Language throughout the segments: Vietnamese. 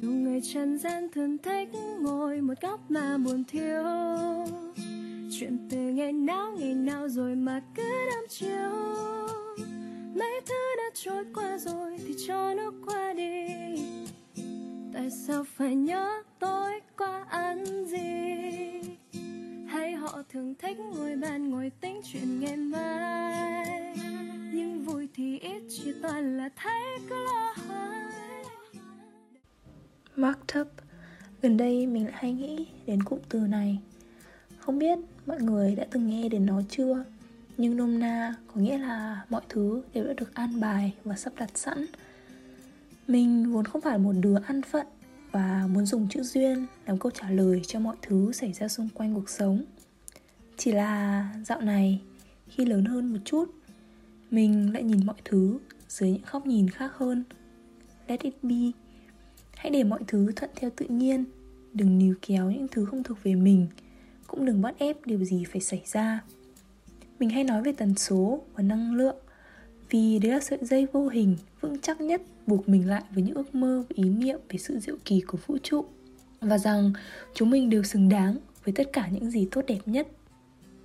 nhiều người trần gian thường thích ngồi một góc mà buồn thiếu. Chuyện từ ngày nào ngày nào rồi mà cứ đắm chiều. Mấy thứ đã trôi qua rồi thì cho nó qua đi. Tại sao phải nhớ tối qua ăn gì? Hay họ thường thích ngồi bàn, ngồi tính chuyện ngày mai. Nhưng vui thì ít, chỉ toàn là thấy cứ lo hoài Marked up Gần đây mình lại hay nghĩ đến cụm từ này. Không biết mọi người đã từng nghe đến nó chưa? Nhưng nôm na có nghĩa là mọi thứ đều đã được an bài và sắp đặt sẵn. Mình vốn không phải một đứa ăn phận Và muốn dùng chữ duyên làm câu trả lời cho mọi thứ xảy ra xung quanh cuộc sống. Chỉ là dạo này, khi lớn hơn một chút, Mình lại nhìn mọi thứ dưới những góc nhìn khác hơn. Let it be hãy để mọi thứ thuận theo tự nhiên. Đừng níu kéo những thứ không thuộc về mình. Cũng đừng bắt ép điều gì phải xảy ra. Mình hay nói về tần số và năng lượng, vì đấy là sợi dây vô hình, vững chắc nhất, buộc mình lại với những ước mơ và ý niệm về sự diệu kỳ của vũ trụ. Và rằng chúng mình đều xứng đáng với tất cả những gì tốt đẹp nhất.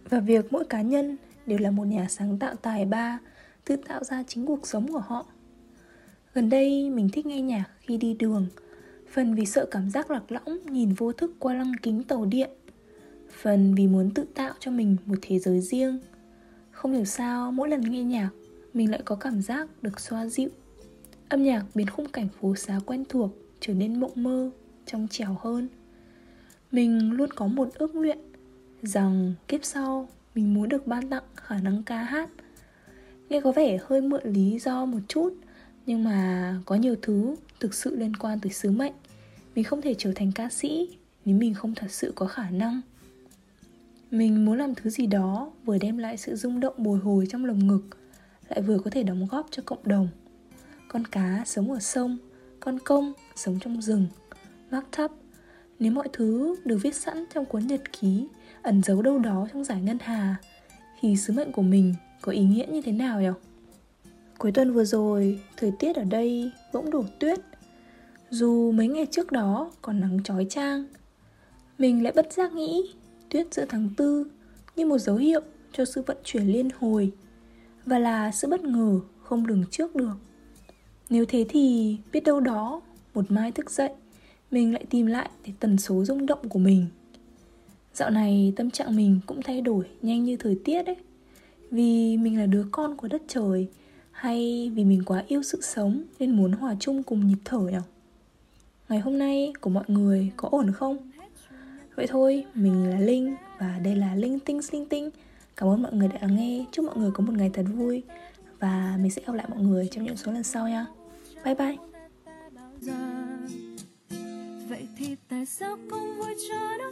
Và việc mỗi cá nhân đều là một nhà sáng tạo tài ba, tự tạo ra chính cuộc sống của họ. Gần đây mình thích nghe nhạc khi đi đường phần vì sợ cảm giác lạc lõng nhìn vô thức qua lăng kính tàu điện. Phần vì muốn tự tạo cho mình một thế giới riêng. Không hiểu sao mỗi lần nghe nhạc, mình lại có cảm giác được xoa dịu. Âm nhạc biến khung cảnh phố xá quen thuộc trở nên mộng mơ, trong trẻo hơn. Mình luôn có một ước nguyện rằng kiếp sau mình muốn được ban tặng khả năng ca hát. Nghe có vẻ hơi mượn lý do một chút, nhưng mà có nhiều thứ thực sự liên quan tới sứ mệnh mình không thể trở thành ca sĩ nếu mình không thật sự có khả năng. Mình muốn làm thứ gì đó vừa đem lại sự rung động bồi hồi trong lồng ngực lại vừa có thể đóng góp cho cộng đồng. Con cá sống ở sông con công sống trong rừng mắc thấp nếu mọi thứ được viết sẵn trong cuốn nhật ký ẩn giấu đâu đó trong giải ngân hà thì sứ mệnh của mình có ý nghĩa như thế nào nhỉ? Cuối tuần vừa rồi, thời tiết ở đây bỗng đổ tuyết. Dù mấy ngày trước đó còn nắng chói chang, Mình lại bất giác nghĩ tuyết giữa tháng tư như một dấu hiệu cho sự vận chuyển liên hồi Và là sự bất ngờ không lường trước được. Nếu thế thì biết đâu đó một mai thức dậy, Mình lại tìm lại để tần số rung động của mình. Dạo này tâm trạng mình cũng thay đổi nhanh như thời tiết ấy Vì mình là đứa con của đất trời hay vì mình quá yêu sự sống nên muốn hòa chung cùng nhịp thở nhỉ? Ngày hôm nay của mọi người có ổn không? Vậy thôi, mình là Linh và đây là Linh Tinh Linh Tinh. Cảm ơn mọi người đã nghe. Chúc mọi người có một ngày thật vui và mình sẽ gặp lại mọi người trong những số lần sau nha. Bye bye. Vậy thì tại sao không vui cho nó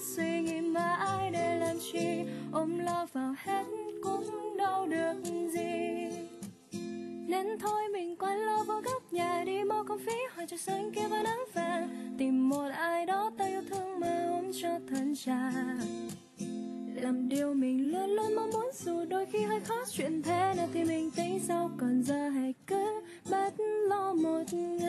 thôi, mình quay lo vào góc nhà đi mau không phí. Hỏi trời xanh kia vào nắng vàng. Tìm một ai đó ta yêu thương mà ôm cho thân trà. Làm điều mình luôn luôn mong muốn, dù đôi khi hơi khó. Chuyện thế nào thì mình tính sau còn giờ hãy cứ bắt lo một người.